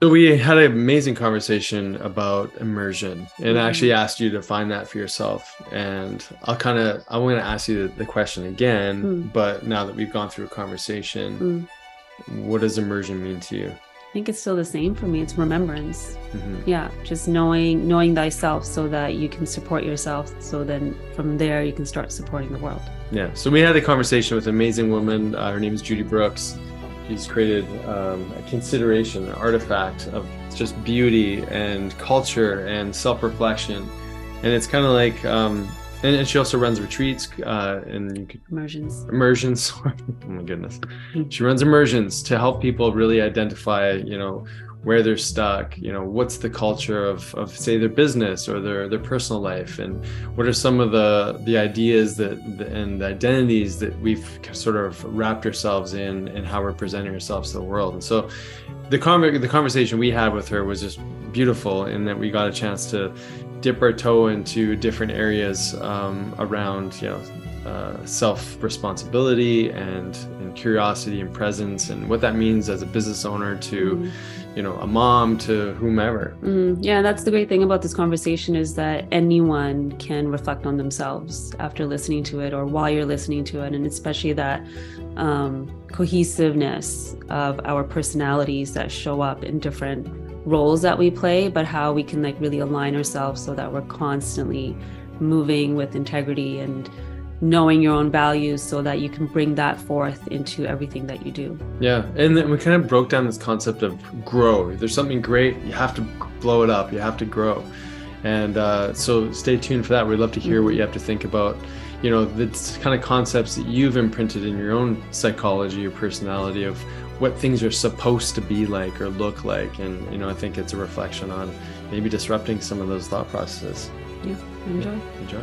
So we had an amazing conversation about immersion, and I Mm-hmm. actually asked you to find that for yourself. And I'll kind of I'm going to ask you the, the question again, Mm. but now that we've gone through a conversation, what does immersion mean to you? I think it's still the same for me. It's remembrance. Mhm. Yeah, just knowing knowing thyself so that you can support yourself. So then from there you can start supporting the world. Yeah. So we had a conversation with an amazing woman. Uh, her name is Judy Brooks. She's created um, a consideration, an artifact of just beauty and culture and self-reflection, and it's kind of like. Um, and, and she also runs retreats, uh, and you could Immersions. immersions. oh my goodness. Mhm. She runs immersions to help people really identify, you know, where they're stuck, you know, what's the culture of, of say their business or their, their personal life and what are some of the, the ideas that and the identities that we've sort of wrapped ourselves in and how we're presenting ourselves to the world. And so the, con- the conversation we had with her was just beautiful in that we got a chance to dip our toe into different areas um, around, you know, uh, self responsibility and, and curiosity and presence and what that means as a business owner to Mhm. You know a mom to whomever Mhm. Yeah, that's the great thing about this conversation is that anyone can reflect on themselves after listening to it or while you're listening to it, and especially that um, cohesiveness of our personalities that show up in different roles that we play, but how we can like really align ourselves so that we're constantly moving with integrity and knowing your own values so that you can bring that forth into everything that you do. yeah and then we kind of broke down this concept of grow if there's something great you have to blow it up you have to grow and uh, so stay tuned for that we'd love to hear what you have to think about you know the kind of concepts that you've imprinted in your own psychology or personality of what things are supposed to be like or look like and you know i think it's a reflection on maybe disrupting some of those thought processes Yeah, enjoy. Enjoy.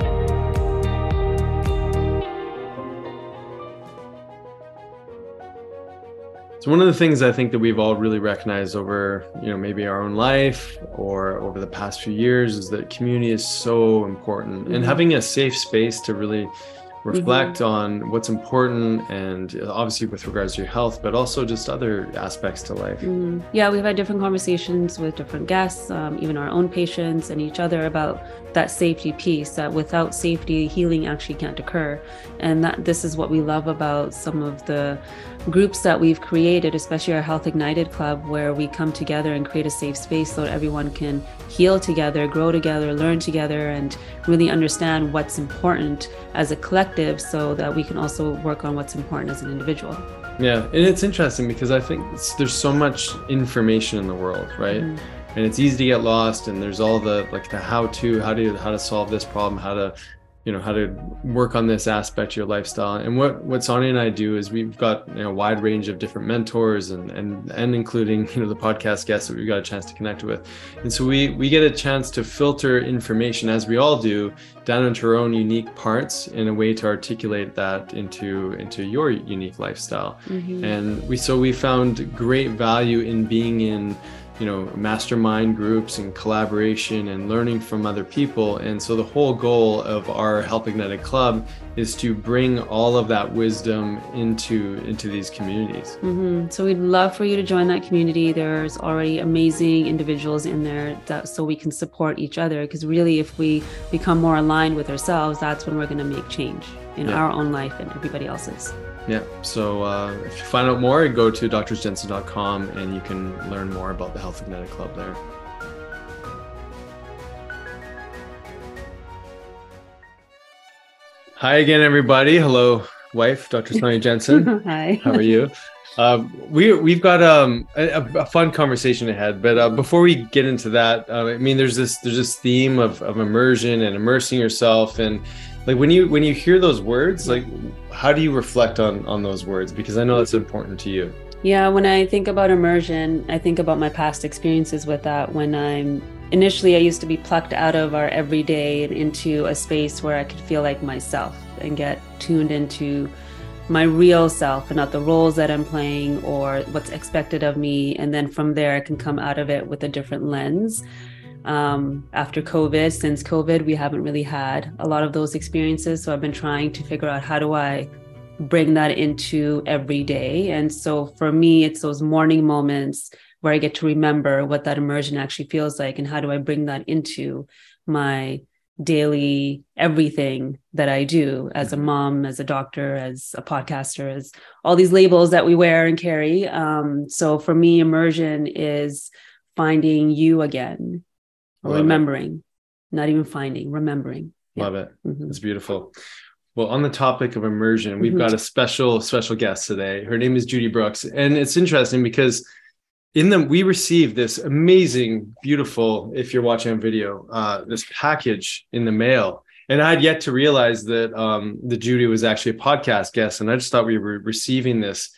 So one of the things I think that we've all really recognized over, you know, maybe our own life or over the past few years is that community is so important and Mhm. having a safe space to really reflect on what's important and obviously with regards to your health, but also just other aspects to life. Mm, Yeah, we've had different conversations with different guests, um, even our own patients and each other about that safety piece. That without safety, healing actually can't occur, and that this is what we love about some of the groups that we've created, especially our Health Ignited Club, where we come together and create a safe space so that everyone can heal together, grow together, learn together, and really understand what's important as a collective, so that we can also work on what's important as an individual. Yeah, and it's interesting because I think there's so much information in the world, right? Mhm. And it's easy to get lost. And there's all the like the how-to, how to how to solve this problem, how to, you know, how to work on this aspect of your lifestyle. And what what Sonia and I do is we've got you know, a wide range of different mentors and and and including you know the podcast guests that we've got a chance to connect with. And so we we get a chance to filter information as we all do down into our own unique parts in a way to articulate that into into your unique lifestyle Mhm. and we so we found great value in being in you know mastermind groups and collaboration and learning from other people and so the whole goal of our health ignited club is to bring all of that wisdom into into these communities hmm So we'd love for you to join that community. There's already amazing individuals in there that so we can support each other. Because really, if we become more aligned with ourselves, that's when we're going to make change in Yeah. our own life and everybody else's. yeah so uh, if you find out more go to drsjensen.com and you can learn more about the health ignited club there hi again everybody hello wife dr sonia jensen Hi. How are you? Um, we we've got um, a, a fun conversation ahead, but uh, before we get into that, uh, I mean, there's this there's this theme of, of immersion and immersing yourself, and like when you when you hear those words, like how do you reflect on on those words? Because I know that's important to you. Yeah, when I think about immersion, I think about my past experiences with that. When I'm initially, I used to be plucked out of our everyday and into a space where I could feel like myself and get tuned into my real self and not the roles that I'm playing or what's expected of me. And then from there, I can come out of it with a different lens. Um, after COVID, since COVID, we haven't really had a lot of those experiences. So I've been trying to figure out how do I bring that into every day. And so for me, it's those morning moments where I get to remember what that immersion actually feels like and how do I bring that into my daily everything that I do as a mm-hmm. mom, as a doctor, as a podcaster, as all these labels that we wear and carry. Um, so for me, immersion is finding you again, remembering, it. not even finding, remembering. Love it. Mm-hmm. It's beautiful. Well, on the topic of immersion, we've mm-hmm. got a special, special guest today. Her name is Judy Brooks. And it's interesting because in them, we received this amazing, beautiful, if you're watching on video, uh, this package in the mail. And I had yet to realize that um, the Judy was actually a podcast guest. And I just thought we were receiving this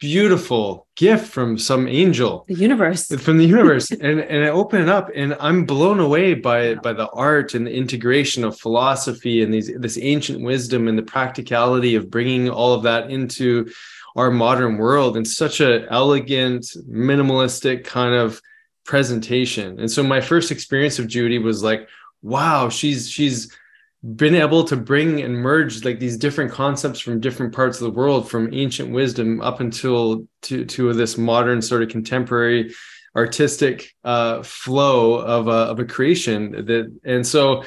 beautiful gift from some angel the universe. from the universe. And and i open it up and i'm blown away by by the art and the integration of philosophy and these this ancient wisdom and the practicality of bringing all of that into our modern world in such a elegant minimalistic kind of presentation. And so my first experience of judy was like wow she's she's been able to bring and merge like these different concepts from different parts of the world from ancient wisdom up until to to this modern sort of contemporary artistic uh, flow of a, of a creation that and so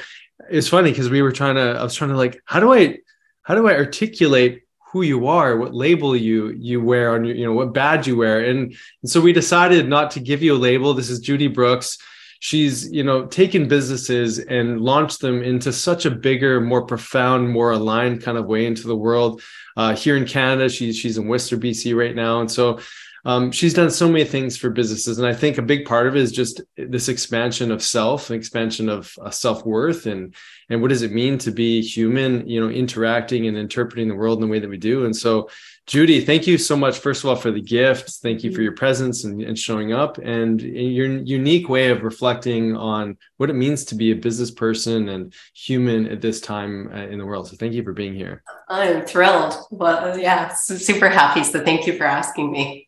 it's funny because we were trying to i was trying to like how do i how do i articulate who you are what label you you wear on your you know what badge you wear? And, and so we decided not to give you a label. This is judy brooks she's you know taken businesses and launched them into such a bigger more profound more aligned kind of way into the world. Uh, here in canada she's she's in worcester bc right now. And so um, she's done so many things for businesses. And i think a big part of it is just this expansion of self expansion of uh, self-worth and and what does it mean to be human you know interacting and interpreting the world in the way that we do. And so Judy, thank you so much, first of all, for the gift. Thank you for your presence and, and, showing up and your unique way of reflecting on what it means to be a business person and human at this time uh, in the world. So thank you for being here. I'm thrilled. Well, yeah, super happy. So thank you for asking me.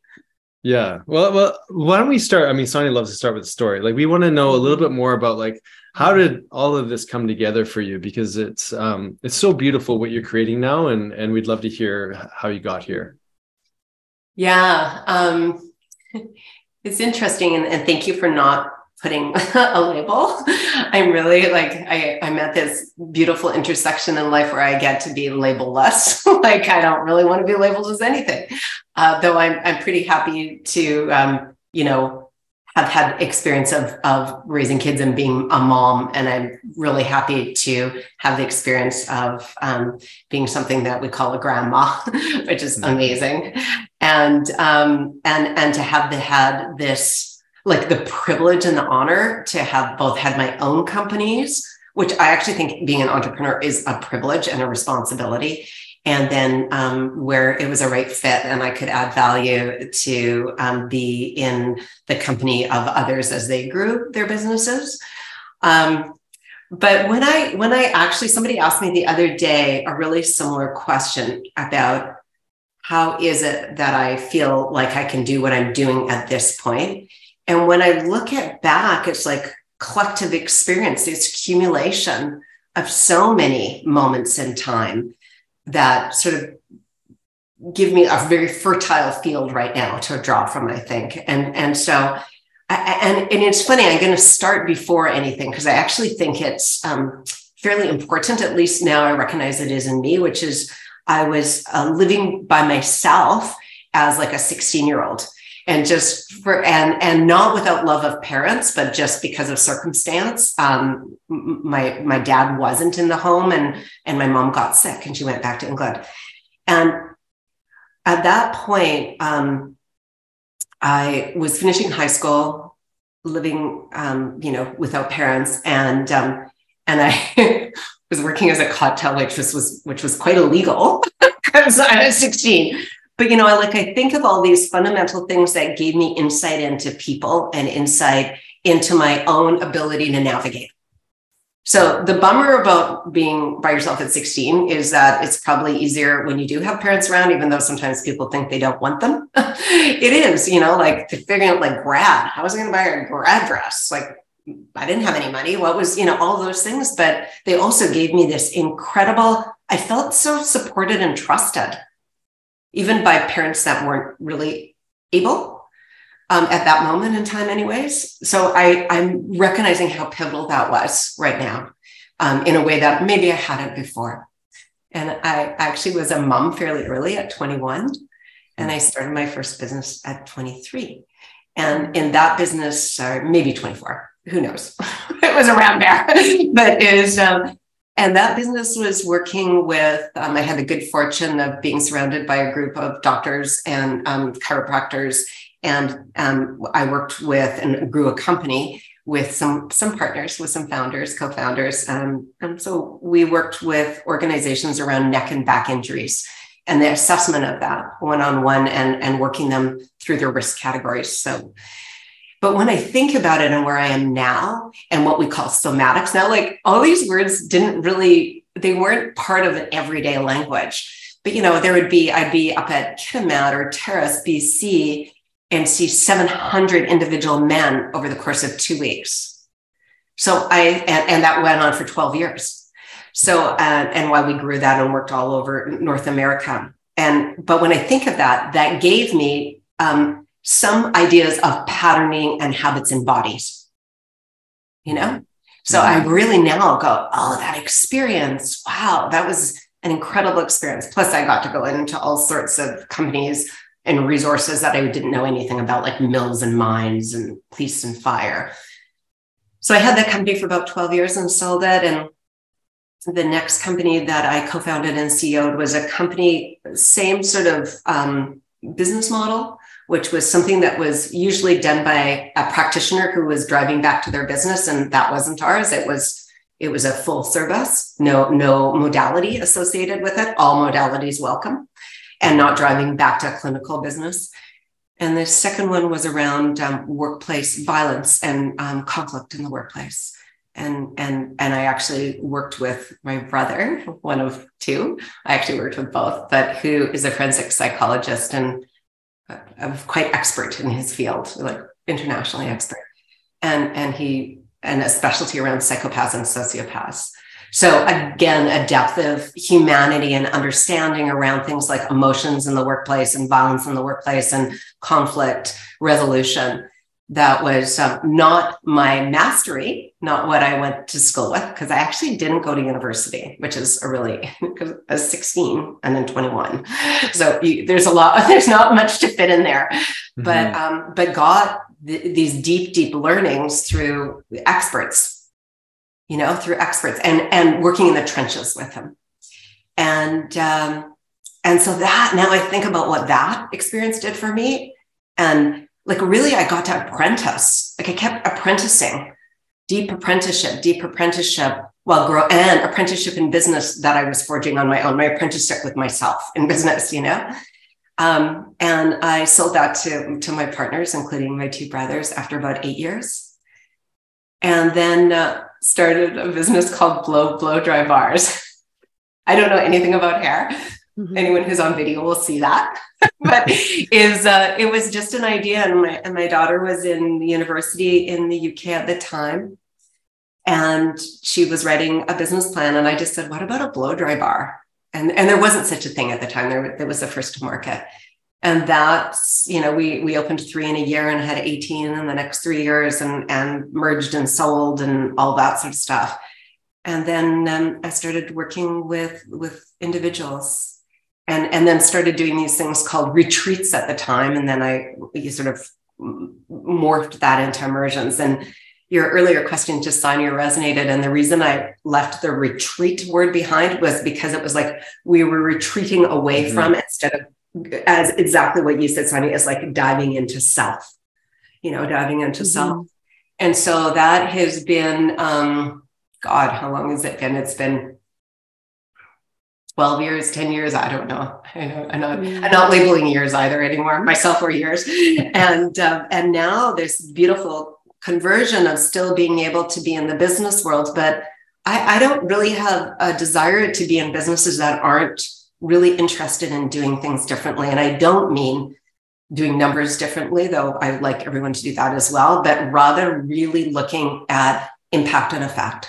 Yeah. Well, well, why don't we start? I mean, Sonia loves to start with the story. Like we want to know a little bit more about like how did all of this come together for you because it's um it's so beautiful what you're creating now and and we'd love to hear how you got here yeah um it's interesting and, and thank you for not putting a label. I'm really like I, i'm at this beautiful intersection in life where i get to be labelless like i don't really want to be labeled as anything. Uh, though i'm i'm pretty happy to um you know have had experience of of raising kids and being a mom, and I'm really happy to have the experience of um, being something that we call a grandma, which is mm-hmm. amazing, and um, and and to have the, had this like the privilege and the honor to have both had my own companies, which I actually think being an entrepreneur is a privilege and a responsibility, and then um, where it was a right fit and I could add value to um, be in the company of others as they grew their businesses. Um, but when I when I actually somebody asked me the other day a really similar question about how is it that I feel like I can do what I'm doing at this point, and when I look at back, it's like collective experience, this accumulation of so many moments in time that sort of give me a very fertile field right now to draw from, I think. And, and so, and, and it's funny, I'm going to start before anything because I actually think it's um, fairly important. At least now I recognize it is in me, which is I was uh, living by myself as like a 16 year old and just for and and not without love of parents but just because of circumstance um, my my dad wasn't in the home and and my mom got sick and she went back to england. And at that point um, i was finishing high school living um, you know without parents and um, and i was working as a cocktail waitress was which was quite illegal because i was 16 but you know, I like I think of all these fundamental things that gave me insight into people and insight into my own ability to navigate. So the bummer about being by yourself at 16 is that it's probably easier when you do have parents around, even though sometimes people think they don't want them. it is, you know, like figuring out like grad, how was I going to buy a grad dress? Like I didn't have any money. What was, you know, all those things, but they also gave me this incredible, I felt so supported and trusted, even by parents that weren't really able um, at that moment in time, anyways. So I, I'm recognizing how pivotal that was right now um, in a way that maybe I hadn't before. And I actually was a mom fairly early at 21, and I started my first business at 23. And in that business, or maybe 24, who knows? it was around there, but is um, and that business was working with. Um, I had the good fortune of being surrounded by a group of doctors and um, chiropractors and um, I worked with and grew a company with some some partners, with some founders, co-founders. Um, and so we worked with organizations around neck and back injuries and the assessment of that one-on-one and, and working them through their risk categories. So but when I think about it and where I am now and what we call somatics now, like all these words didn't really, they weren't part of an everyday language. But you know, there would be, I'd be up at Kitimat or Terrace, BC, and see 700 individual men over the course of two weeks. So I, and, and that went on for 12 years. So, uh, and why we grew that and worked all over North America. And, but when I think of that, that gave me um, some ideas of patterning and habits in bodies, you know? So I really now go, oh, that experience. Wow, that was an incredible experience. Plus, I got to go into all sorts of companies and resources that I didn't know anything about, like mills and mines and police and fire. So I had that company for about 12 years and sold it. And the next company that I co-founded and CEO'd was a company, same sort of um, business model, which was something that was usually done by a practitioner who was driving back to their business, and that wasn't ours. It was it was a full service, no no modality associated with it. All modalities welcome and not driving back to a clinical business. And the second one was around um, workplace violence and um, conflict in the workplace. And, and, and I actually worked with my brother, one of two. I actually worked with both, but who is a forensic psychologist and uh, quite expert in his field, like internationally expert. And, and he, and a specialty around psychopaths and sociopaths. So again, a depth of humanity and understanding around things like emotions in the workplace and violence in the workplace and conflict resolution. That was um, not my mastery, not what I went to school with, because I actually didn't go to university, which is a really, because I was 16 and then 21. So you, there's a lot, there's not much to fit in there, mm-hmm. but, um, but got th- these deep, deep learnings through experts you know, through experts and and working in the trenches with them. And um, and so that now I think about what that experience did for me. And like really I got to apprentice. Like I kept apprenticing, deep apprenticeship, deep apprenticeship while grow and apprenticeship in business that I was forging on my own, my apprenticeship with myself in business, you know. Um, and I sold that to, to my partners, including my two brothers, after about eight years. And then uh, started a business called Blo Blow Dry Bars. I don't know anything about hair. Mm-hmm. Anyone who's on video will see that. but is uh, it was just an idea, and my and my daughter was in university in the UK at the time, and she was writing a business plan, and I just said, "What about a blow dry bar?" And and there wasn't such a thing at the time. There, there was the first to market, and that's you know we we opened three in a year and had 18 in the next three years and and merged and sold and all that sort of stuff and then um, i started working with with individuals and and then started doing these things called retreats at the time and then i you sort of morphed that into immersions and your earlier question just Sonia resonated. And the reason I left the retreat word behind was because it was like we were retreating away mm-hmm. from instead of as exactly what you said, Sonia, is like diving into self, you know, diving into mm-hmm. self. And so that has been, um, God, how long has it been? It's been 12 years, 10 years, I don't know. I am not. I'm not labeling years either anymore, myself or years. And um, and now this beautiful conversion of still being able to be in the business world, but I, I don't really have a desire to be in businesses that aren't really interested in doing things differently. And I don't mean doing numbers differently, though I like everyone to do that as well, but rather really looking at impact and effect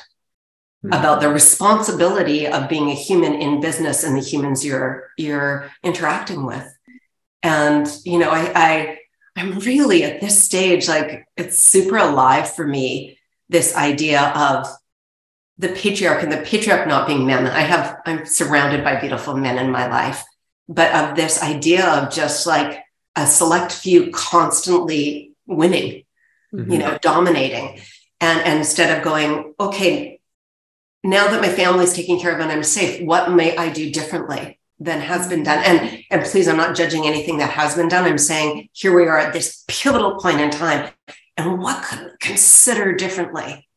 mm-hmm. about the responsibility of being a human in business and the humans you're you're interacting with. And you know, I, I I'm really at this stage, like it's super alive for me, this idea of the patriarch and the patriarch not being men. I have, I'm surrounded by beautiful men in my life, but of this idea of just like a select few constantly winning, mm-hmm. you know, dominating. And, and instead of going, okay, now that my family's taken care of and I'm safe, what may I do differently than has been done? And, and please, I'm not judging anything that has been done. I'm saying here we are at this pivotal point in time. And what could we consider differently?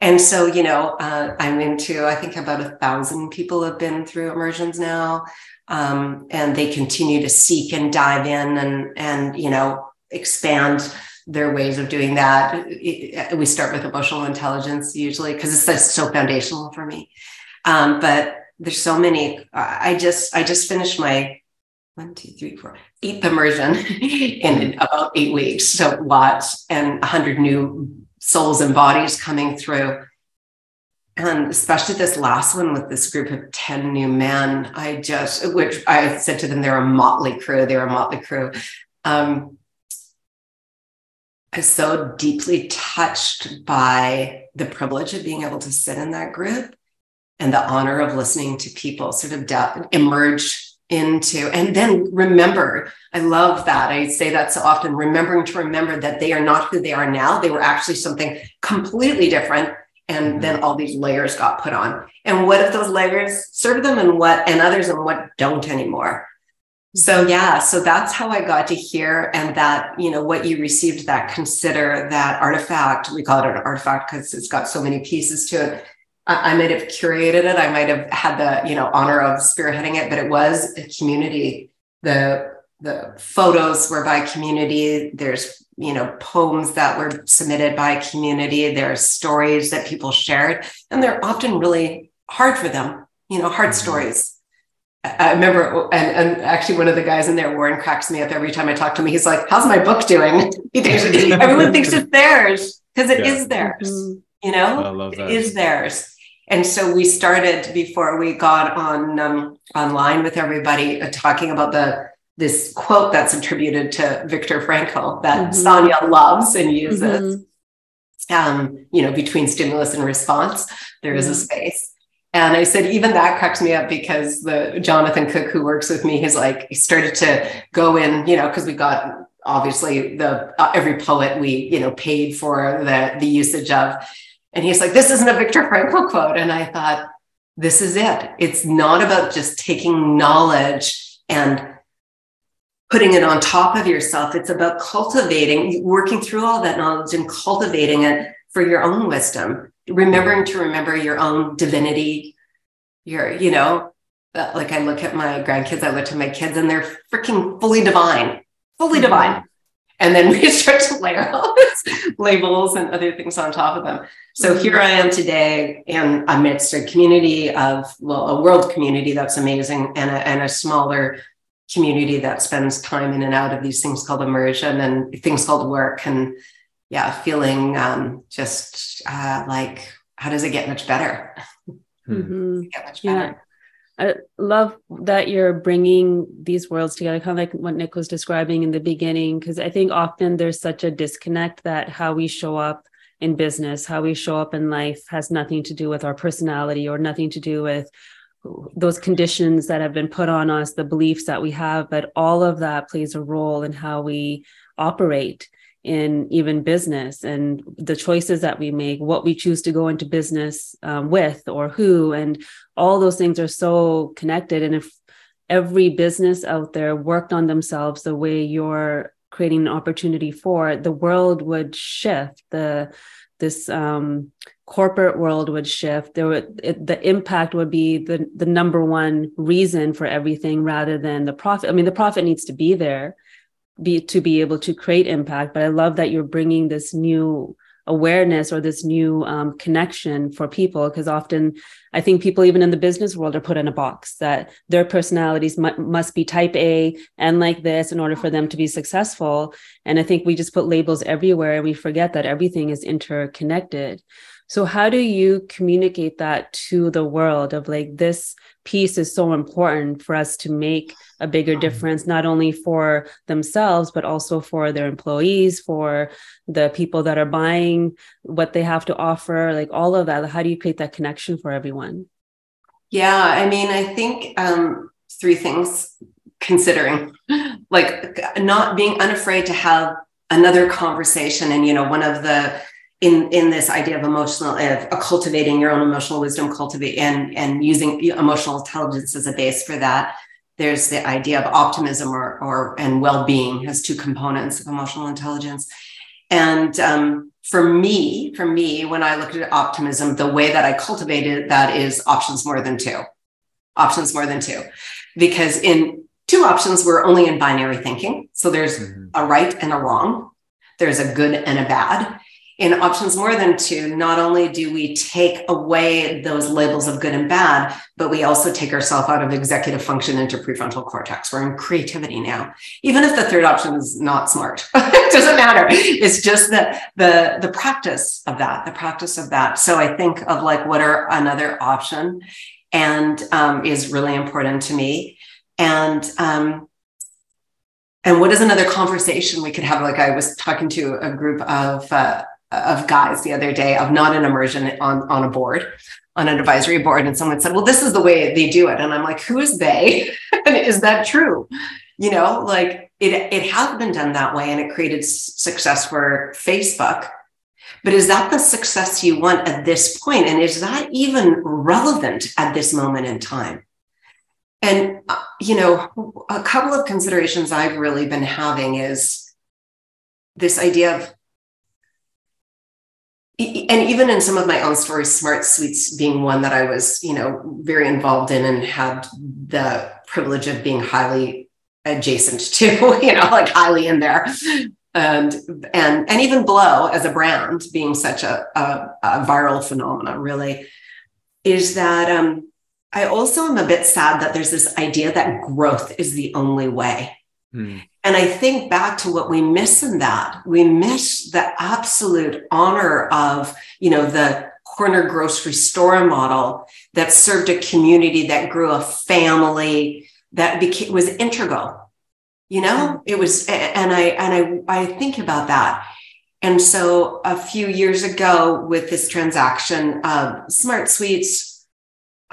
And so, you know, uh, I'm into, I think about a thousand people have been through immersions now. Um, and they continue to seek and dive in and, and, you know, expand their ways of doing that. We start with emotional intelligence usually because it's so foundational for me. Um, but there's so many. I just I just finished my one, two, three, four, eighth immersion in about eight weeks. So lots and a hundred new souls and bodies coming through. And especially this last one with this group of 10 new men, I just, which I said to them, they're a motley crew. They're a motley crew. Um, was so deeply touched by the privilege of being able to sit in that group and the honor of listening to people sort of de- emerge into and then remember i love that. I say that so often remembering to remember that they are not who they are now. They were actually something completely different and mm-hmm. then all these layers got put on. And what if those layers serve them and what and others and what don't anymore so yeah so that's how i got to hear and that you know what you received that consider that artifact we call it an artifact because it's got so many pieces to it I, might have curated it. I might have had the, you know, honor of spearheading it, but it was a community. The the photos were by community. There's, you know, poems that were submitted by community. There's stories that people shared, and they're often really hard for them, you know, hard mm-hmm. stories. I remember, and, and actually, one of the guys in there, Warren, cracks me up every time I talk to him. He's like, "How's my book doing?" everyone thinks it's theirs because it yeah. is theirs. Mm-hmm. You know, I love that. It is theirs. And so we started before we got on um, online with everybody uh, talking about the this quote that's attributed to Viktor Frankl that mm-hmm. Sonia loves and uses. Mm-hmm. Um, you know, between stimulus and response, there is a mm-hmm. space. And I said, even that cracks me up because the Jonathan Cook who works with me, he's like, he started to go in, you know, because we got obviously the uh, every poet we you know paid for the the usage of and he's like, this isn't a Viktor Frankl quote. And I thought, this is it. It's not about just taking knowledge and putting it on top of yourself. It's about cultivating, working through all that knowledge and cultivating it for your own wisdom, remembering to remember your own divinity, your, you know, uh, like I look at my grandkids, I look at my kids and they're freaking fully divine, fully mm-hmm. divine. And then we start to layer all these labels and other things on top of them. So here I am today in amidst a community of, well, a world community that's amazing and a, and a smaller community that spends time in and out of these things called immersion and things called work. And yeah, feeling um, just uh, like, how does it get much better? Mm-hmm. get much better. Yeah. I love that you're bringing these worlds together, kind of like what Nick was describing in the beginning, because I think often there's such a disconnect that how we show up in business, how we show up in life has nothing to do with our personality or nothing to do with those conditions that have been put on us, the beliefs that we have, but all of that plays a role in how we operate in even business and the choices that we make, what we choose to go into business um, with or who, and all those things are so connected. And if every business out there worked on themselves the way you're creating an opportunity for, the world would shift. The this um, corporate world would shift there would it, the impact would be the the number one reason for everything rather than the profit i mean the profit needs to be there be to be able to create impact but i love that you're bringing this new awareness or this new um, connection for people because often i think people even in the business world are put in a box that their personalities mu- must be type a and like this in order for them to be successful. And i think we just put labels everywhere and we forget that everything is interconnected so how do you communicate that to the world of like this piece is so important for us to make a bigger difference not only for themselves but also for their employees for the people that are buying what they have to offer like all of that? How do you create that connection for everyone? Yeah i mean i think um, three things considering. Like not being unafraid to have another conversation and you know one of the in in this idea of emotional of cultivating your own emotional wisdom cultivate and and using emotional intelligence as a base for that there's the idea of optimism or or and well-being has two components of emotional intelligence. And um, for me for me when i look at optimism the way that i cultivated that is options more than two. Options more than two. Because in two options we're only in binary thinking. So there's mm-hmm. a right and a wrong. There's a good and a bad in options more than two, not only do we take away those labels of good and bad, but we also take ourselves out of executive function into prefrontal cortex. We're in creativity now. Even if the third option is not smart, it doesn't matter. It's just the, the, the practice of that, the practice of that. So I think of like, what are another option and um, is really important to me. And, um, and what is another conversation we could have? Like I was talking to a group of uh, of guys the other day of not an immersion on, on a board, on an advisory board. And someone said, well, this is the way they do it. And I'm like, who is they? and is that true? You know, like it, it has been done that way and it created success for Facebook. But is that the success you want at this point? And is that even relevant at this moment in time? And, uh, you know, a couple of considerations I've really been having is this idea of and even in some of my own stories SmartSweets being one that i was you know very involved in and had the privilege of being highly adjacent to you know like highly in there and and and even blow as a brand being such a, a, a viral phenomenon really is that um i also am a bit sad that there's this idea that growth is the only way mm. And I think back to what we miss in that. We miss the absolute honor of, you know, the corner grocery store model that served a community that grew a family that became was integral. You know, mm-hmm. it was, and I and I I think about that. And so a few years ago, with this transaction of Smart Suites,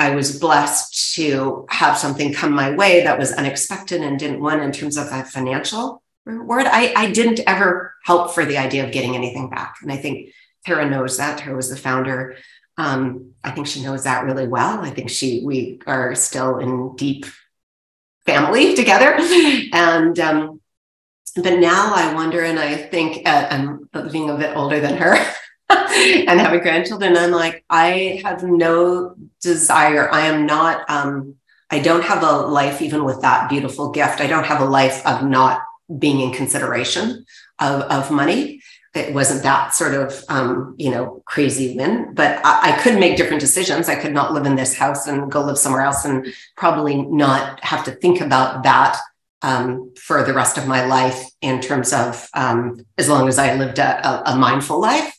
I was blessed to have something come my way that was unexpected and didn't want in terms of a financial reward. I, I didn't ever help for the idea of getting anything back. And I think Tara knows that. Tara was the founder. Um, I think she knows that really well. I think she we are still in deep family together. And um, but now I wonder, and I think uh, I'm being a bit older than her. and having grandchildren. I'm like, I have no desire. I am not, um, I don't have a life even with that beautiful gift. I don't have a life of not being in consideration of, of money. It wasn't that sort of, um, you know, crazy win, but I, I could make different decisions. I could not live in this house and go live somewhere else and probably not have to think about that um, for the rest of my life in terms of um, as long as I lived a, a, a mindful life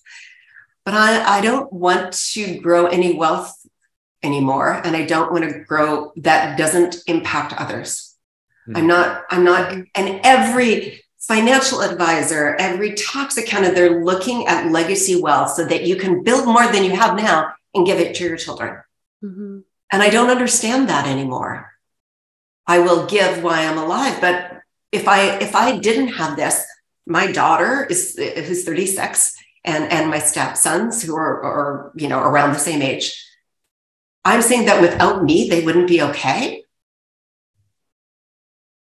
but I, I don't want to grow any wealth anymore. And I don't want to grow that doesn't impact others. Mm-hmm. I'm not, I'm not, and every financial advisor, every tax accountant, they're looking at legacy wealth so that you can build more than you have now and give it to your children. Mm-hmm. And I don't understand that anymore. I will give while I'm alive, but if I if I didn't have this, my daughter is who's 36 and and my stepsons who are, are you know around the same age i'm saying that without me they wouldn't be okay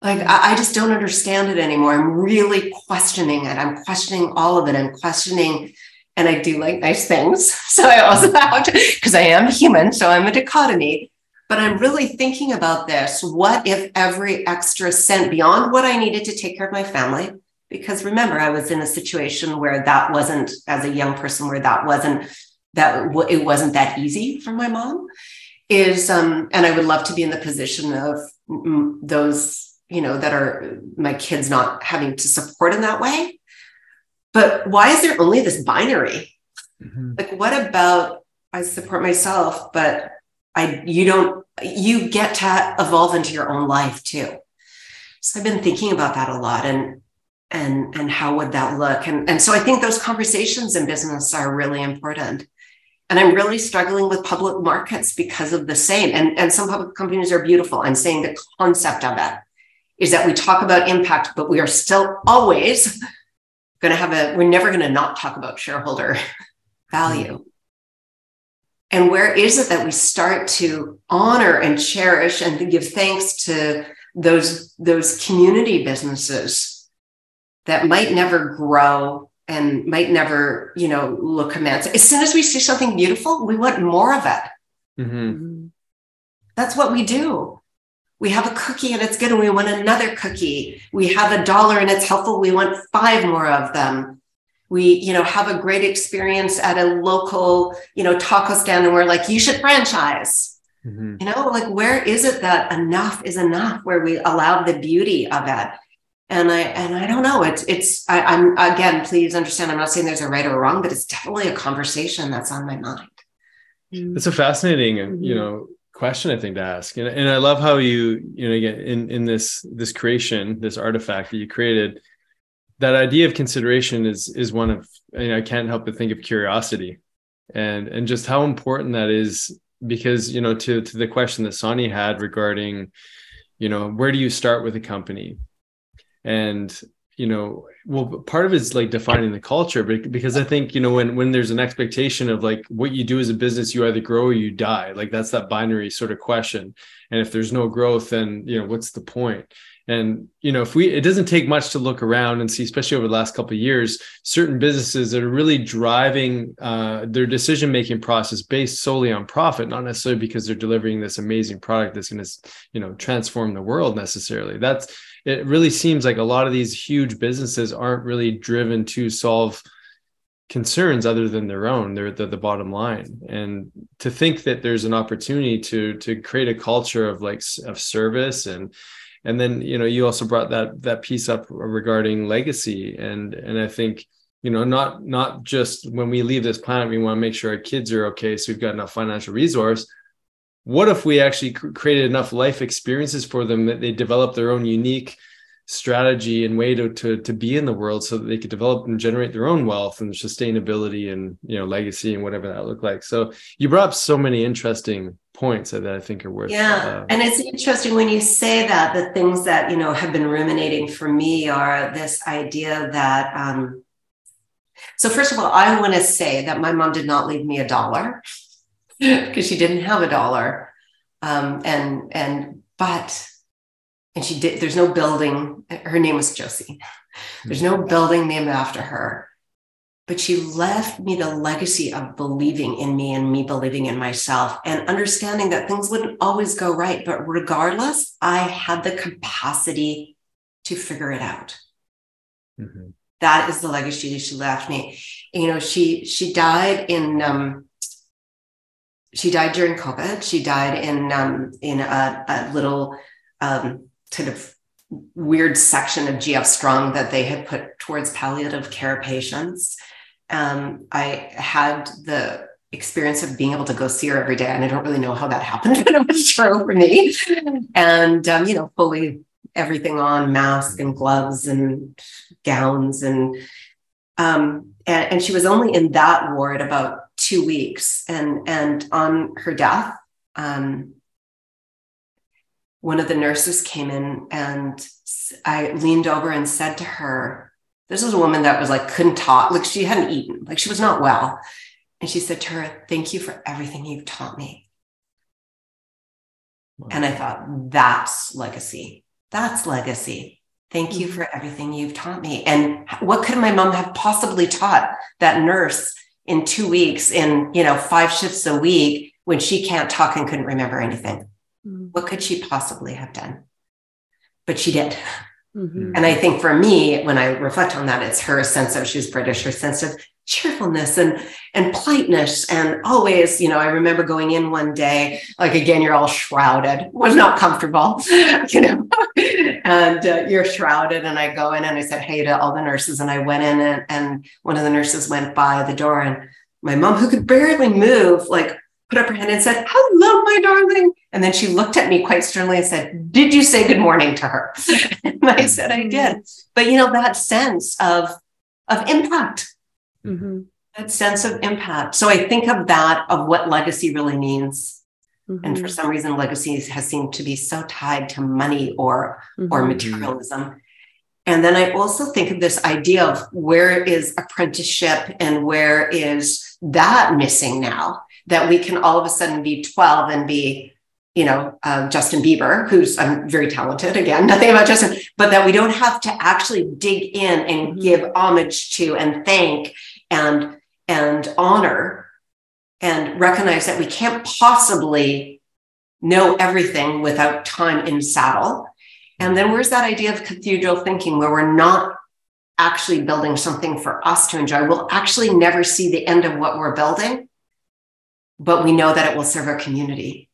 like I, I just don't understand it anymore i'm really questioning it i'm questioning all of it i'm questioning and I do like nice things. So I also have to, because I am human, so I'm a dichotomy. But I'm really thinking about this. What if every extra cent beyond what I needed to take care of my family? Because remember, I was in a situation where that wasn't, as a young person, where that wasn't that it wasn't that easy for my mom. Is um, and I would love to be in the position of those, you know, that are my kids not having to support in that way. But why is there only this binary? Mm-hmm. Like, what about I support myself, but I you don't you get to evolve into your own life too. So I've been thinking about that a lot and and and how would that look? And and so I think those conversations in business are really important. And I'm really struggling with public markets because of the same. And, and some public companies are beautiful. I'm saying the concept of it is that we talk about impact, but we are still always going to have a, we're never going to not talk about shareholder value. And where is it that we start to honor and cherish and give thanks to those, those community businesses that might never grow and might never, you know, look commands. As soon as we see something beautiful, we want more of it. Mm-hmm. That's what we do. We have a cookie and it's good, and we want another cookie. We have a dollar and it's helpful. We want five more of them. We, you know, have a great experience at a local, you know, taco stand, and we're like, you should franchise. Mm-hmm. You know, like where is it that enough is enough, where we allow the beauty of it? And I and I don't know. It's it's I, am again. Please understand. I'm not saying there's a right or wrong, but it's definitely a conversation that's on my mind. It's a fascinating, mm-hmm. you know, question I think to ask, and and I love how you you know again in in this this creation, this artifact that you created, that idea of consideration is is one of you know, I can't help but think of curiosity, and and just how important that is because you know to to the question that Sonny had regarding you know where do you start with a company and you know well part of it is like defining the culture because i think you know when when there's an expectation of like what you do as a business you either grow or you die. Like that's that binary sort of question. And if there's no growth then you know what's the point and you know if we it doesn't take much to look around and see especially over the last couple of years certain businesses that are really driving uh, their decision making process based solely on profit not necessarily because they're delivering this amazing product that's going to you know transform the world necessarily. That's it really seems like a lot of these huge businesses aren't really driven to solve concerns other than their own. They're the, the bottom line. And to think that there's an opportunity to to create a culture of like of service and and then you know you also brought that that piece up regarding legacy. And and i think you know not not just when we leave this planet we want to make sure our kids are okay so we've got enough financial resource. What if we actually created enough life experiences for them that they develop their own unique strategy and way to, to to be in the world so that they could develop and generate their own wealth and sustainability and you know legacy and whatever that looked like so you brought up so many interesting points that i think are worth yeah uh, and it's interesting when you say that the things that you know have been ruminating for me are this idea that um so first of all i want to say that my mom did not leave me a dollar because she didn't have a dollar. Um, and and but and she did. There's no building. Her name was Josie. There's no building named after her. But she left me the legacy of believing in me and me believing in myself and understanding that things wouldn't always go right. But regardless, I had the capacity to figure it out. Mm-hmm. That is the legacy she left me. You know, she she died in um, she died during COVID. She died in um, in a, a little um, kind of weird section of GF Strong that they had put towards palliative care patients. Um, I had the experience of being able to go see her every day, and I don't really know how that happened, but it was true for me. And um, you know, fully everything on, mask and gloves and gowns, and um, and, and she was only in that ward about two weeks. And, and on her death, um, one of the nurses came in and I leaned over and said to her, This was a woman that was like, couldn't talk, like she hadn't eaten, like she was not well. And she said to her, Thank you for everything you've taught me. Wow. And I thought, That's legacy. That's legacy. Thank you mm-hmm. for everything you've taught me. And what could my mom have possibly taught that nurse in two weeks in you know five shifts a week when she can't talk and couldn't remember anything mm-hmm. what could she possibly have done? But she did. Mm-hmm. and i think for me when i reflect on that it's her sense of she's british her sense of cheerfulness and and politeness and always you know i remember going in one day like again you're all shrouded. Was not comfortable you know. And uh, you're shrouded and i go in and i said hey to all the nurses and i went in and, and one of the nurses went by the door and my mom who could barely move like put up her hand and said hello my darling and then she looked at me quite sternly and said did you say good morning to her and i said i did but you know that sense of of impact mm-hmm. that sense of impact. So I think of that, of what legacy really means. Mm-hmm. And for mm-hmm. some reason, legacy has seemed to be so tied to money or, mm-hmm. or materialism. And then I also think of this idea of where is apprenticeship and where is that missing now that we can all of a sudden be 12 and be you know, uh, Justin Bieber, who's I'm very talented. Again, nothing about Justin, but that we don't have to actually dig in and mm-hmm. give homage to and thank and and honor and recognize that we can't possibly know everything without time in saddle and then where's that idea of cathedral thinking where we're not actually building something for us to enjoy we'll actually never see the end of what we're building but we know that it will serve our community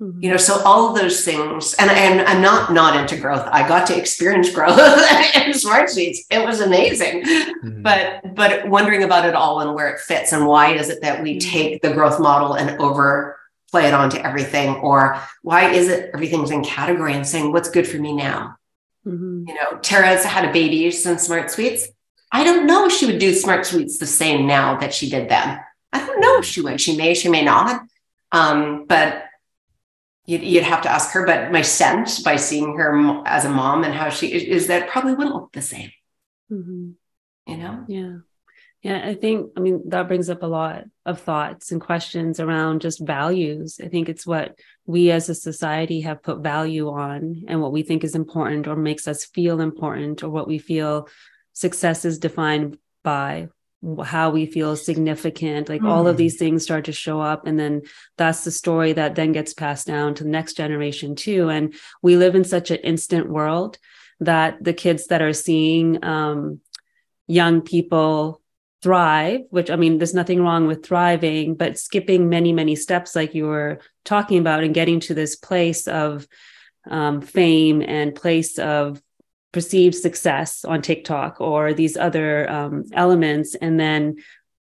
Mm-hmm. You know, so all of those things, and, and I'm not not into growth. I got to experience growth in SmartSweets. It was amazing, mm-hmm. but but wondering about it all and where it fits and why is it that we mm-hmm. take the growth model and overplay it onto everything, or why is it everything's in category and saying what's good for me now? Mm-hmm. You know, Tara's had a baby since SmartSweets. I don't know if she would do SmartSweets the same now that she did then. I don't know if she would. She may, she may not. Um, but you'd, you'd have to ask her. But my sense by seeing her as a mom and how she is that probably wouldn't look the same. Mm-hmm. You know? Yeah. Yeah, I think, I mean, that brings up a lot of thoughts and questions around just values. I think it's what we as a society have put value on and what we think is important or makes us feel important or what we feel success is defined by how we feel significant like mm. all of mm. these things start to show up and then that's the story that then gets passed down to the next generation too and we live in such an instant world that the kids that are seeing um, young people thrive which i mean there's nothing wrong with thriving but skipping many many steps like you were talking about and getting to this place of um, fame and place of perceived success on TikTok or these other um, elements. And then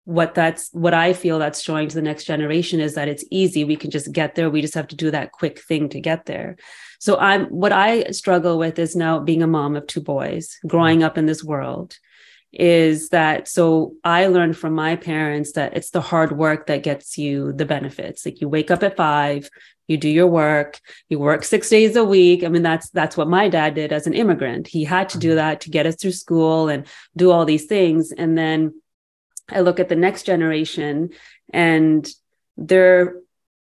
what that's what I feel that's showing to the next generation is that it's easy. We can just get there. We just have to do that quick thing to get there. So I'm what I struggle with is now being a mom of two boys, growing up in this world is that so I learned from my parents that it's the hard work that gets you the benefits. Like you wake up at five, you do your work, you work six days a week. I mean, that's that's what my dad did as an immigrant. He had to do mm-hmm. that to get us through school and do all these things. And then I look at the next generation and they're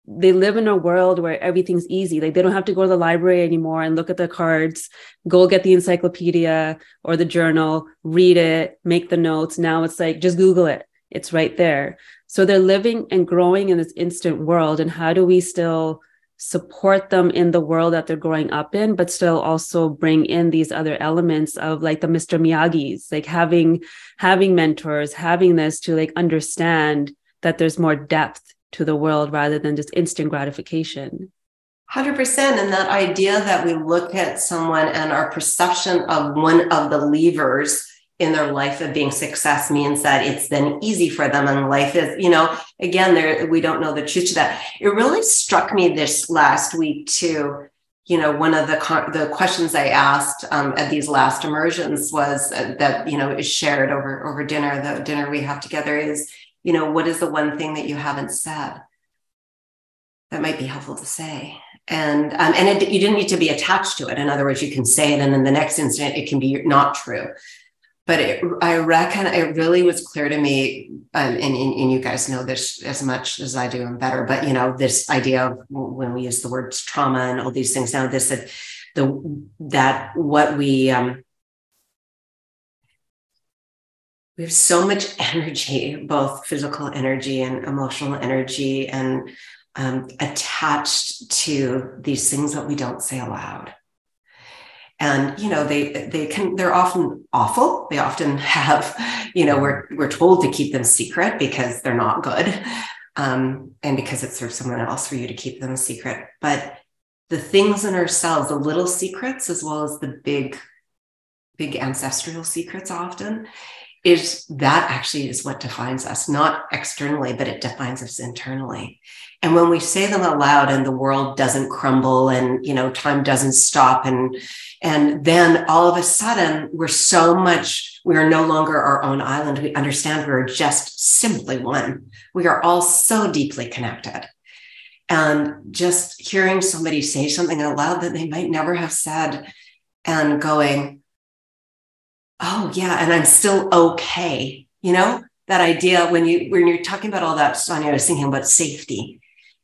they live in a world where everything's easy. Like they don't have to go to the library anymore and look at the cards, go get the encyclopedia or the journal, read it, make the notes. Now it's like just Google it. It's right there. So they're living and growing in this instant world. And how do we still support them in the world that they're growing up in, but still also bring in these other elements of like the Mr. Miyagi's, like having having mentors, having this to like understand that there's more depth to the world rather than just instant gratification. 100%. And that idea that we look at someone and our perception of one of the levers in their life of being success means that it's then easy for them and life is you know again there we don't know the truth to that. It really struck me this last week too you know one of the the questions i asked um, at these last immersions was uh, that you know is shared over over dinner the dinner we have together is you know what is the one thing that you haven't said that might be helpful to say? And um, and it, you didn't need to be attached to it. In other words you can say it and in the next instant it can be not true but it, I reckon it really was clear to me, um, and, and, and, you guys know this as much as I do and better, but you know, this idea of when we use the words trauma and all these things now, this, that the, that what we, um, we have so much energy, both physical energy and emotional energy, and um, attached to these things that we don't say aloud. And you know, they they can they're often awful. They often have, you know, we're we're told to keep them secret because they're not good, um, and because it serves someone else for you to keep them secret. But the things in ourselves, the little secrets, as well as the big, big ancestral secrets, often is that actually is what defines us, not externally, but it defines us internally. And when we say them aloud and the world doesn't crumble and, you know, time doesn't stop and, and then all of a sudden we're so much, we are no longer our own island. We understand we're just simply one. We are all so deeply connected. And just hearing somebody say something out loud that they might never have said and going, oh yeah, and I'm still okay. You know, that idea when you when you're talking about all that, Sonia, I was thinking about safety.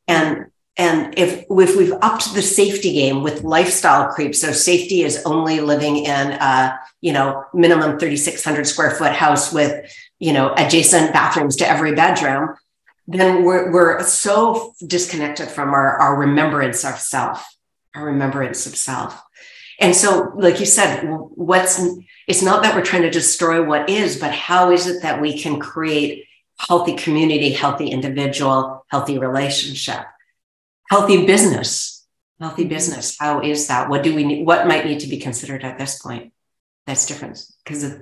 And and if if we've upped the safety game with lifestyle creep, so safety is only living in a you know minimum 3,600 square foot house with you know adjacent bathrooms to every bedroom, then we're we're so disconnected from our our remembrance of self, our remembrance of self. And so, like you said, what's it's not that we're trying to destroy what is, but how is it that we can create healthy community, healthy individual, healthy relationship, healthy business, healthy business? How is that? What do we need? What might need to be considered at this point? That's different because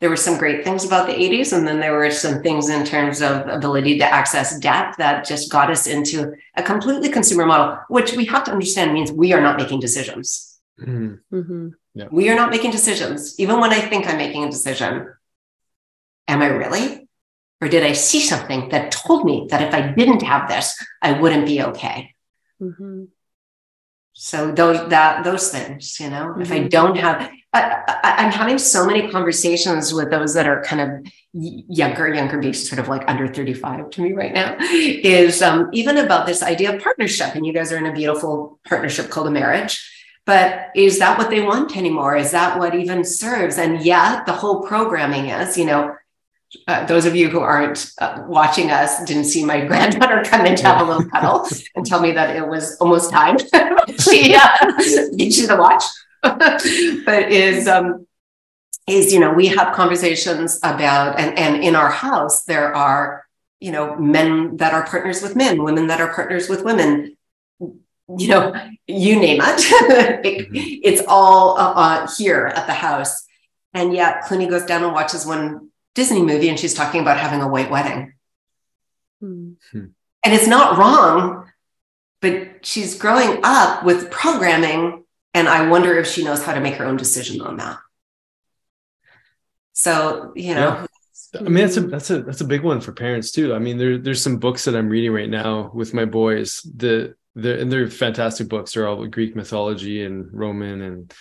there were some great things about the 80s, and then there were some things in terms of ability to access debt that just got us into a completely consumer model, which we have to understand means we are not making decisions. Mm-hmm. mm-hmm. Yeah. We are not making decisions. Even when I think I'm making a decision, am I really? Or did I see something that told me that if I didn't have this, I wouldn't be okay? Mm-hmm. So those that those things, you know, mm-hmm. if I mm-hmm. don't have, I, am having so many conversations with those that are kind of younger, younger being sort of like under 35 to me right now, is um, even about this idea of partnership. And you guys are in a beautiful partnership called a marriage. But is that what they want anymore? Is that what even serves? And yeah, the whole programming is, you know, uh, those of you who aren't uh, watching us didn't see my granddaughter come in to have a little cuddle and tell me that it was almost time. she uh, needs you to watch. but is um, is you know we have conversations about and and in our house there are you know men that are partners with men, women that are partners with women, you know, you name it. it mm-hmm. It's all uh, uh, here at the house. And yet Clooney goes down and watches one Disney movie and she's talking about having a white wedding. Mm-hmm. And it's not wrong, but she's growing up with programming. And I wonder if she knows how to make her own decision on that. So, you know. Yeah. I mean that's a that's a that's a big one for parents too. I mean there there's some books that I'm reading right now with my boys that they're and they're fantastic books. They're all Greek mythology and Roman and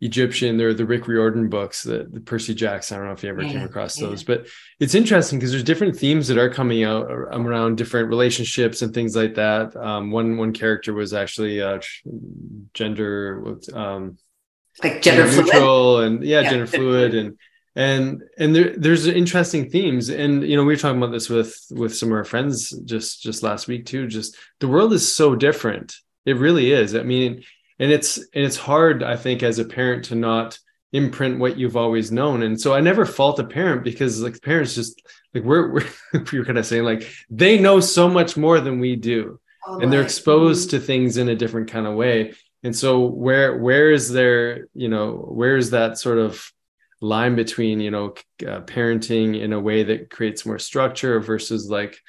Egyptian. They're the Rick Riordan books, the, the Percy Jackson. I don't know if you ever yeah, came across yeah. those, but it's interesting because there's different themes that are coming out around different relationships and things like that. Um, one one character was actually uh, gender, um, like gender, gender neutral, and yeah, yeah, gender fluid, and and and there, there's interesting themes and you know we were talking about this with with some of our friends just just last week too just the world is so different it really is i mean and it's and it's hard i think as a parent to not imprint what you've always known. And so i never fault a parent because like parents just like we're we're, we're kind of saying like they know so much more than we do. Oh, and they're exposed mm-hmm. to things in a different kind of way. And so where where is there you know where is that sort of line between you know uh, parenting in a way that creates more structure versus like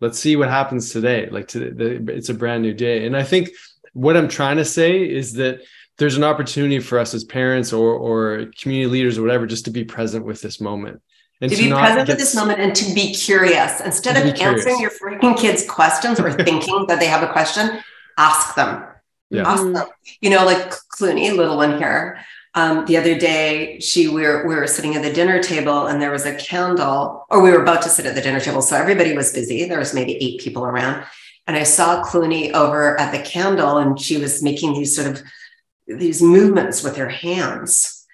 let's see what happens today. Like to the, it's a brand new day. And i think what i'm trying to say is that there's an opportunity for us as parents or or community leaders or whatever just to be present with this moment and to, to be present with this moment and to be curious. Instead of answering your freaking kids questions or thinking that they have a question ask them. Yeah. ask them. You know like clooney little one here um, the other day she we were, we were sitting at the dinner table and there was a candle or we were about to sit at the dinner table so everybody was busy. There was maybe eight people around and i saw clooney over at the candle and she was making these sort of these movements with her hands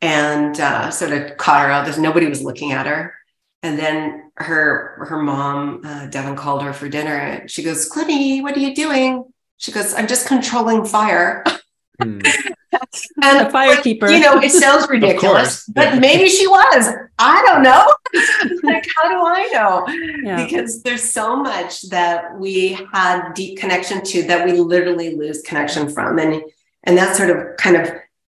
and uh, sort of caught her out. There's nobody was looking at her. And then her her mom, uh, Devin, called her for dinner. And She goes, "Clinty, what are you doing?" She goes, "I'm just controlling fire." Hmm. and a firekeeper. You know, it sounds ridiculous, but maybe she was. I don't know. like, how do I know? Yeah. Because there's so much that we had deep connection to that we literally lose connection from. And and that sort of kind of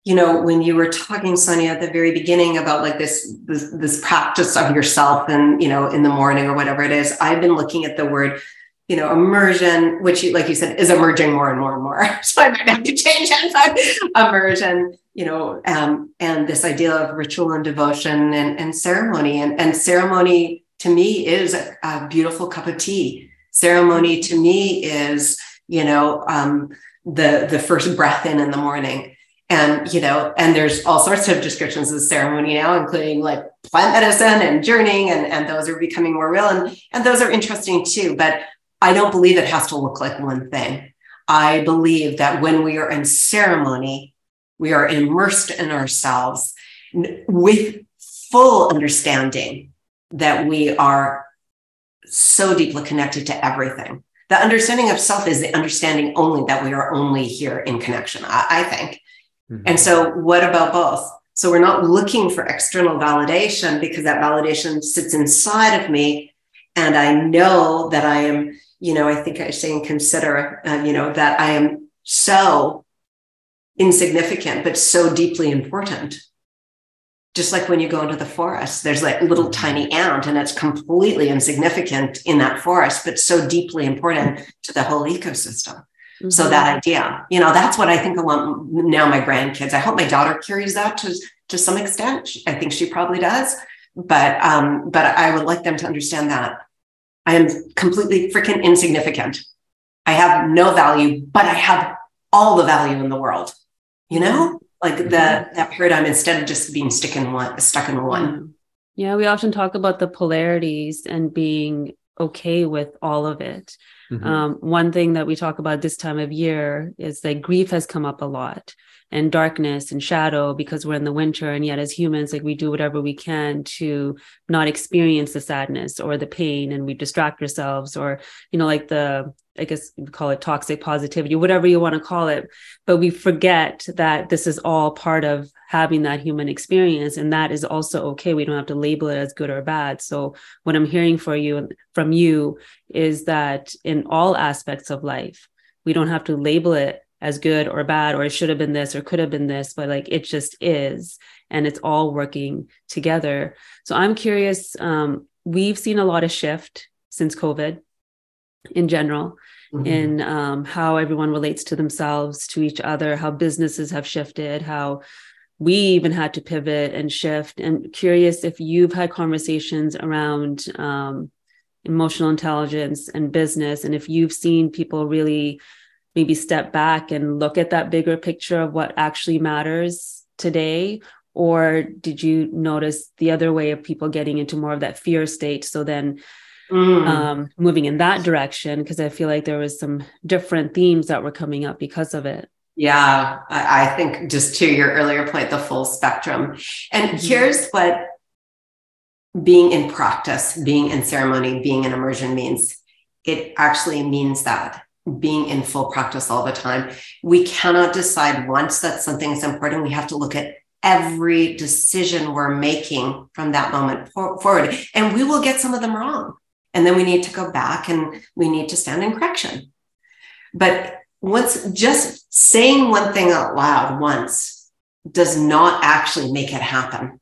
you know when you were talking sonia at the very beginning about like this, this this practice of yourself and you know in the morning or whatever it is i've been looking at the word you know immersion which you, like you said is emerging more and more and more. So i might have to change but immersion you know um, and this idea of ritual and devotion and, and ceremony. And, and ceremony to me is a, a beautiful cup of tea. Ceremony to me is you know um, the the first breath in in the morning. And you know and there's all sorts of descriptions of ceremony now including like plant medicine and journeying and, and those are becoming more real and, and those are interesting too. But i don't believe it has to look like one thing i believe that when we are in ceremony we are immersed in ourselves with full understanding that we are so deeply connected to everything the understanding of self is the understanding only that we are only here in connection i, I think Mm-hmm. And so, what about both? So, we're not looking for external validation because that validation sits inside of me. And I know that I am, you know, I think I say and consider, uh, you know, that I am so insignificant, but so deeply important. Just like when you go into the forest, there's like little tiny ant and it's completely insignificant in that forest, but so deeply important to the whole ecosystem. Mm-hmm. So that idea, you know, that's what I think I want now my grandkids. I hope my daughter carries that to, to some extent. I think she probably does. But um, but I would like them to understand that I am completely freaking insignificant. I have no value, but I have all the value in the world. You know, like mm-hmm. the that paradigm instead of just being stuck in one, stuck in one. Yeah, we often talk about the polarities and being okay with all of it. Mm-hmm. Um, one thing that we talk about this time of year is that grief has come up a lot and darkness and shadow because we're in the winter. And yet, as humans, like we do whatever we can to not experience the sadness or the pain and we distract ourselves or, you know, like the I guess we call it toxic positivity, whatever you want to call it. But we forget that this is all part of having that human experience. And that is also okay. We don't have to label it as good or bad. So what I'm hearing for you from you is that in all aspects of life, we don't have to label it as good or bad, or it should have been this or could have been this, but like it just is. And it's all working together. So I'm curious. Um, we've seen a lot of shift since COVID in general mm-hmm. in um, how everyone relates to themselves to each other how businesses have shifted how we even had to pivot and shift and curious if you've had conversations around um, emotional intelligence and business and if you've seen people really maybe step back and look at that bigger picture of what actually matters today or did you notice the other way of people getting into more of that fear state so then mm. um, moving in that direction because I feel like there was some different themes that were coming up because of it. Yeah, I, I think just to your earlier point, the full spectrum. And mm-hmm. here's what being in practice, being in ceremony, being in immersion means. It actually means that being in full practice all the time. We cannot decide once that something is important. We have to look at every decision we're making from that moment forward. And we will get some of them wrong. And then we need to go back and we need to stand in correction. But once just saying one thing out loud once does not actually make it happen.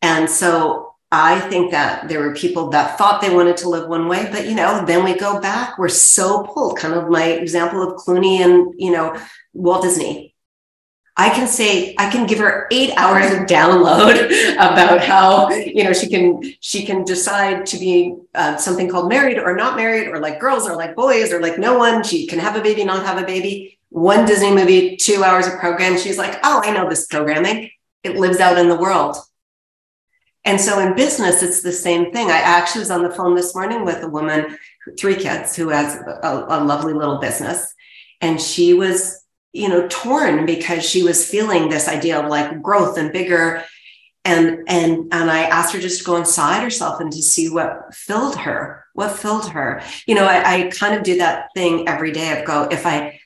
And so I think that there were people that thought they wanted to live one way, but you know, then we go back, we're so pulled, kind of my example of Clooney and you know, Walt Disney. I can say I can give her eight hours of download about how you know she can she can decide to be uh, something called married or not married or like girls or like boys or like no one. She can have a baby, not have a baby. One Disney movie, two hours of program. She's like, oh, I know this programming. It lives out in the world. And so in business, it's the same thing. I actually was on the phone this morning with a woman, three kids, who has a, a lovely little business, and she was you know, torn because she was feeling this idea of like growth and bigger. And and and I asked her just to go inside herself and to see what filled her, what filled her. You know, I, I kind of do that thing every day of go, if I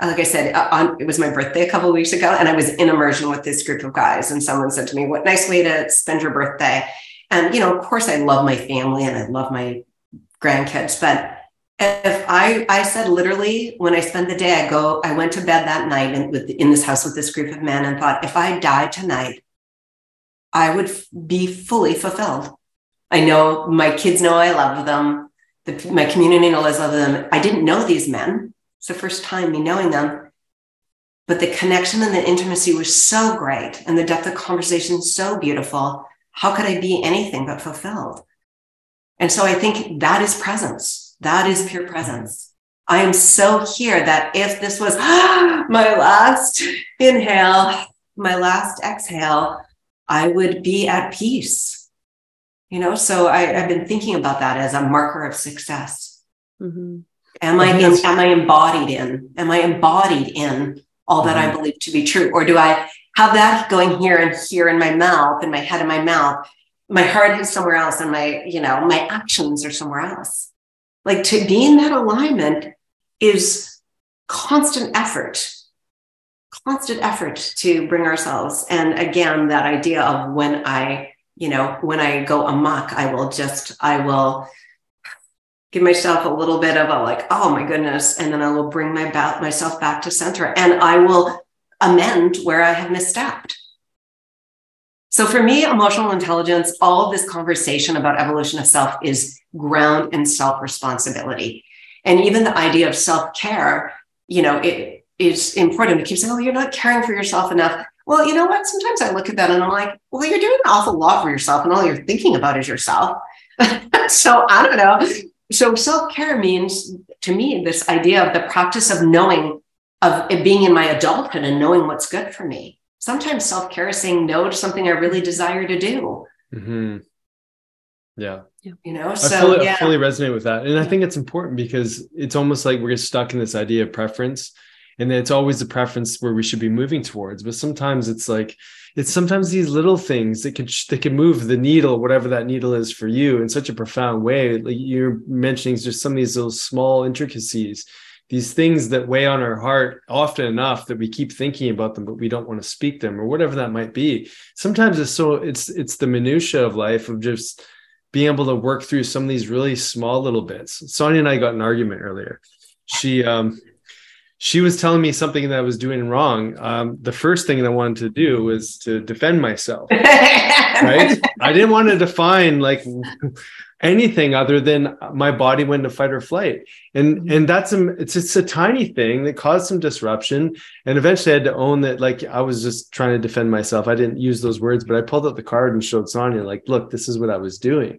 like I said, uh, on, it was my birthday a couple weeks ago, and I was in immersion with this group of guys. And someone said to me, "What nice way to spend your birthday." And you know, of course, I love my family and I love my grandkids, but if I I said literally when I spend the day, I go, I went to bed that night and with in this house with this group of men and thought, if I died tonight, I would be fully fulfilled. I know my kids know I love them. The, my community knows I love them. I didn't know these men. It's the first time me knowing them. But the connection and the intimacy was so great and the depth of conversation so beautiful. How could I be anything but fulfilled? And so I think that is presence that is pure presence. I am so here that if this was my last inhale, my last exhale, I would be at peace. You know, so I, have been thinking about that as a marker of success. Mm-hmm. Am I in, am I embodied in? Am I embodied in all that mm-hmm. I believe to be true? Or do I have that going here and here in my mouth, and my head and my mouth? My heart is somewhere else, and my, you know, my actions are somewhere else. Like to be in that alignment is constant effort, constant effort to bring ourselves. And again, that idea of when I, you know, when I go amok, I will just, I will give myself a little bit of a like, oh my goodness. And then I will bring my ba- myself back to center and I will amend where I have misstepped. So for me, emotional intelligence, all of this conversation about evolution of self is ground in self responsibility. And even the idea of self care, you know, it is important to keep saying, oh, you're not caring for yourself enough. Well, you know what? Sometimes I look at that and I'm like, well, you're doing an awful lot for yourself, and all you're thinking about is yourself. so I don't know. So self care means to me this idea of the practice of knowing, of being in my adulthood and knowing what's good for me sometimes self care is saying no to something I really desire to do. Mm-hmm. Yeah. You know, so I fully, yeah. I fully resonate with that. And I think it's important because it's almost like we're stuck in this idea of preference. And it's always the preference where we should be moving towards. But sometimes it's like, it's sometimes these little things that could that can move the needle, whatever that needle is for you, in such a profound way. Like you're mentioning just some of these little small intricacies these things that weigh on our heart often enough that we keep thinking about them but we don't want to speak them or whatever that might be. Sometimes it's so it's it's the minutia of life of just being able to work through some of these really small little bits. Sonia and i got an argument earlier. She um she was telling me something that I was doing wrong. Um, the first thing that I wanted to do was to defend myself. right? I didn't want to define like anything other than my body went to fight or flight and mm-hmm. and that's a it's it's a tiny thing that caused some disruption and eventually i had to own that like i was just trying to defend myself i didn't use those words but i pulled out the card and showed sonia like look this is what i was doing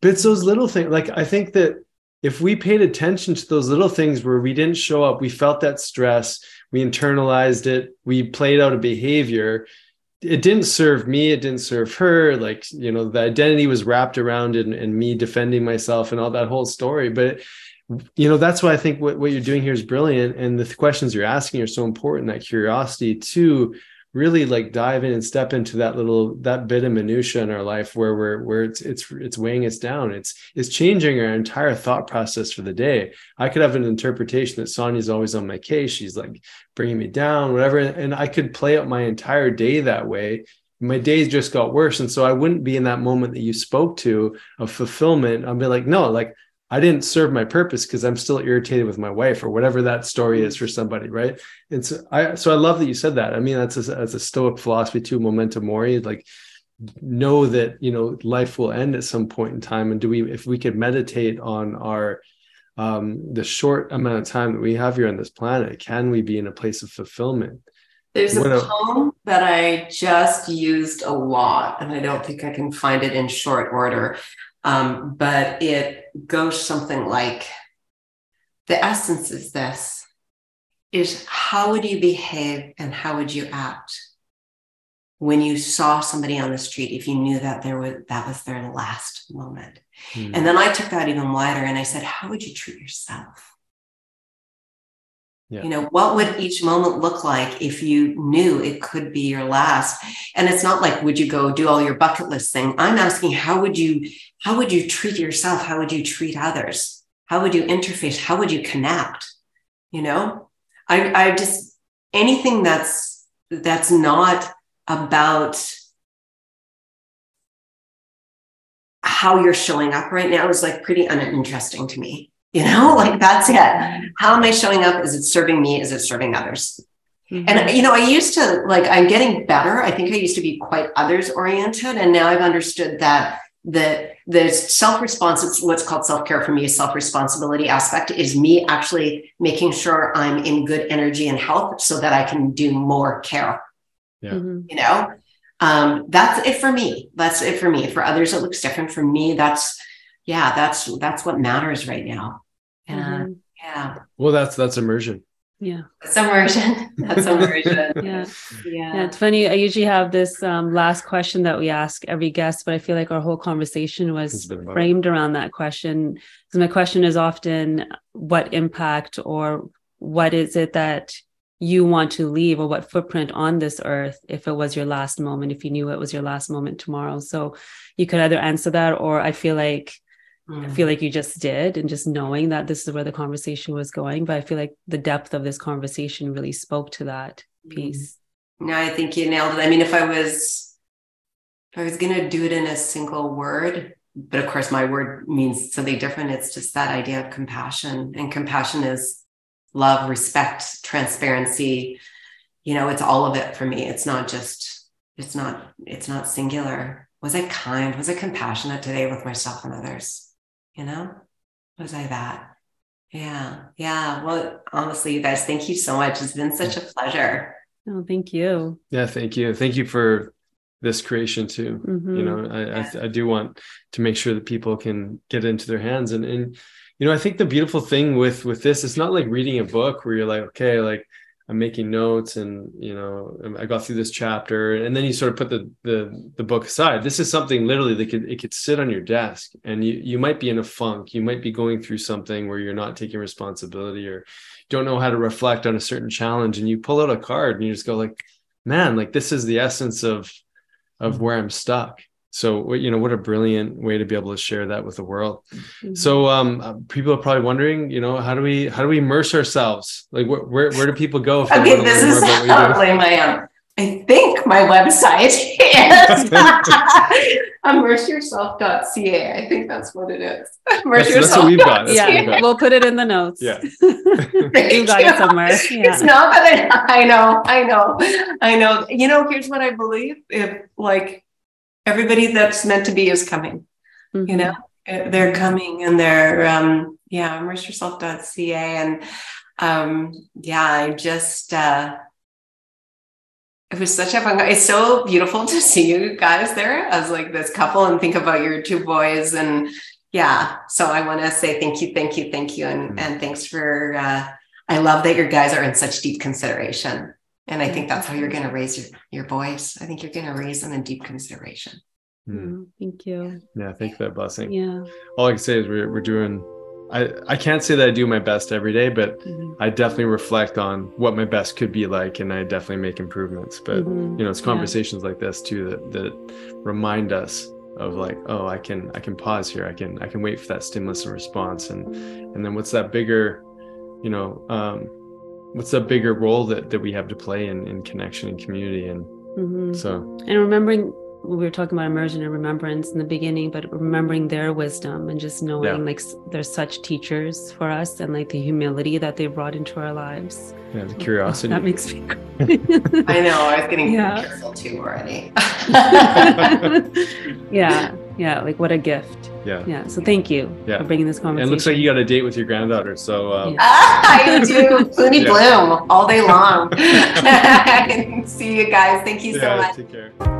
but it's those little things like i think that if we paid attention to those little things where we didn't show up we felt that stress we internalized it we played out a behavior it didn't serve me it didn't serve her like you know the identity was wrapped around and, and me defending myself and all that whole story. But you know that's why i think what, what you're doing here is brilliant. And the questions you're asking are so important that curiosity to really like dive in and step into that little that bit of minutia in our life where we're where it's it's it's weighing us down. It's it's changing our entire thought process for the day. I could have an interpretation that sonia's always on my case. She's like bringing me down whatever and i could play out my entire day that way. My days just got worse and so i wouldn't be in that moment that you spoke to of fulfillment. I'd be like no like I didn't serve my purpose because I'm still irritated with my wife or whatever that story is for somebody, right? And so I so I love that you said that. I mean, that's a, that's a Stoic philosophy too, memento mori, like know that you know life will end at some point in time. And do we, if we could meditate on our um, the short amount of time that we have here on this planet, can we be in a place of fulfillment? There's a poem that I just used a lot, and I don't think I can find it in short order. Um, but it goes something like the essence is this is how would you behave and how would you act when you saw somebody on the street if you knew that there was that was their last moment mm. and then i took that even wider and i said how would you treat yourself Yeah. You know, what would each moment look like if you knew it could be your last? And it's not like, would you go do all your bucket list thing? I'm asking, how would you, how would you treat yourself? How would you treat others? How would you interface? How would you connect? You know, I, I just, anything that's, that's not about how you're showing up right now is like pretty uninteresting to me. You know, like that's it. How am I showing up? Is it serving me? Is it serving others? Mm-hmm. And you know, I used to like I'm getting better. I think I used to be quite others oriented, and now I've understood that the the self response what's called self care for me is self responsibility aspect is me actually making sure I'm in good energy and health so that I can do more care. Yeah. Mm-hmm. You know, um, that's it for me. That's it for me. For others, it looks different. For me, that's yeah, that's that's what matters right now. Mm-hmm. Yeah. Well, that's that's immersion. Yeah. That's immersion. That's immersion. yeah. yeah. Yeah. It's funny. I usually have this um, last question that we ask every guest, but I feel like our whole conversation was framed around that question. Because my question is often what impact or what is it that you want to leave or what footprint on this earth if it was your last moment, if you knew it was your last moment tomorrow. So you could either answer that or I feel like I mm. feel like you just did, and just knowing that this is where the conversation was going. But I feel like the depth of this conversation really spoke to that mm. piece. No, I think you nailed it. I mean, if I was, if I was going to do it in a single word, but of course, my word means something different. It's just that idea of compassion, and compassion is love, respect, transparency. You know, it's all of it for me. It's not just, it's not, it's not singular. Was I kind? Was I compassionate today with myself and others? You know was i that? Yeah yeah. Well honestly you guys thank you so much. It's been such a pleasure. Oh thank you. Yeah thank you. Thank you for this creation too. Mm-hmm. you know I, yeah. I, I do want to make sure that people can get into their hands. And and you know i think the beautiful thing with with this it's not like reading a book where you're like okay like I'm making notes and you know I got through this chapter and then you sort of put the the the book aside. This is something literally that could it could sit on your desk and you you might be in a funk. You might be going through something where you're not taking responsibility or don't know how to reflect on a certain challenge and you pull out a card and you just go like, man, like this is the essence of of mm-hmm. where I'm stuck so you know what a brilliant way to be able to share that with the world. Mm-hmm. so um uh, people are probably wondering you know how do we how do we immerse ourselves? Like wh- where where do people go if okay this is probably my um i think my website is immerseyourself.ca i think that's what it is. Immerse that's, that's what we've got that's yeah got. we'll put it in the notes. Yeah. You got it somewhere yeah. it's not that I, I know i know i know. You know here's what i believe. If like everybody that's meant to be is coming. Mm-hmm. You know, uh, they're coming and they're um yeah, immerseyourself.ca and um yeah, I just uh it was such a fun it's so beautiful to see you guys there as like this couple and think about your two boys and yeah so i want to say thank you thank you thank you and, mm-hmm. and thanks for uh, i love that your guys are in such deep consideration and I think that's how you're going to raise your, your boys. I think you're going to raise them in deep consideration. Mm. Thank you. Yeah, thank you for that blessing. Yeah. All I can say is we're, we're doing, I, I can't say that I do my best every day, but mm-hmm. I definitely reflect on what my best could be like and I definitely make improvements. But, mm-hmm. you know, it's conversations yeah. like this too that, that remind us of like oh i can i can pause here i can i can wait for that stimulus and response and and then what's that bigger you know um what's a bigger role that that we have to play in in connection and community and mm-hmm. so and remembering we were talking about immersion and remembrance in the beginning but remembering their wisdom and just knowing yeah. like they're such teachers for us and like the humility that they brought into our lives. Yeah the curiosity. That makes me i know i was getting yeah. careful too already. Yeah yeah like what a gift. Yeah. Yeah so thank you yeah. for bringing this conversation and it looks like you got a date with your granddaughter so um, yeah. i do Clooney yeah. bloom all day long. See you guys. Thank you so much. take care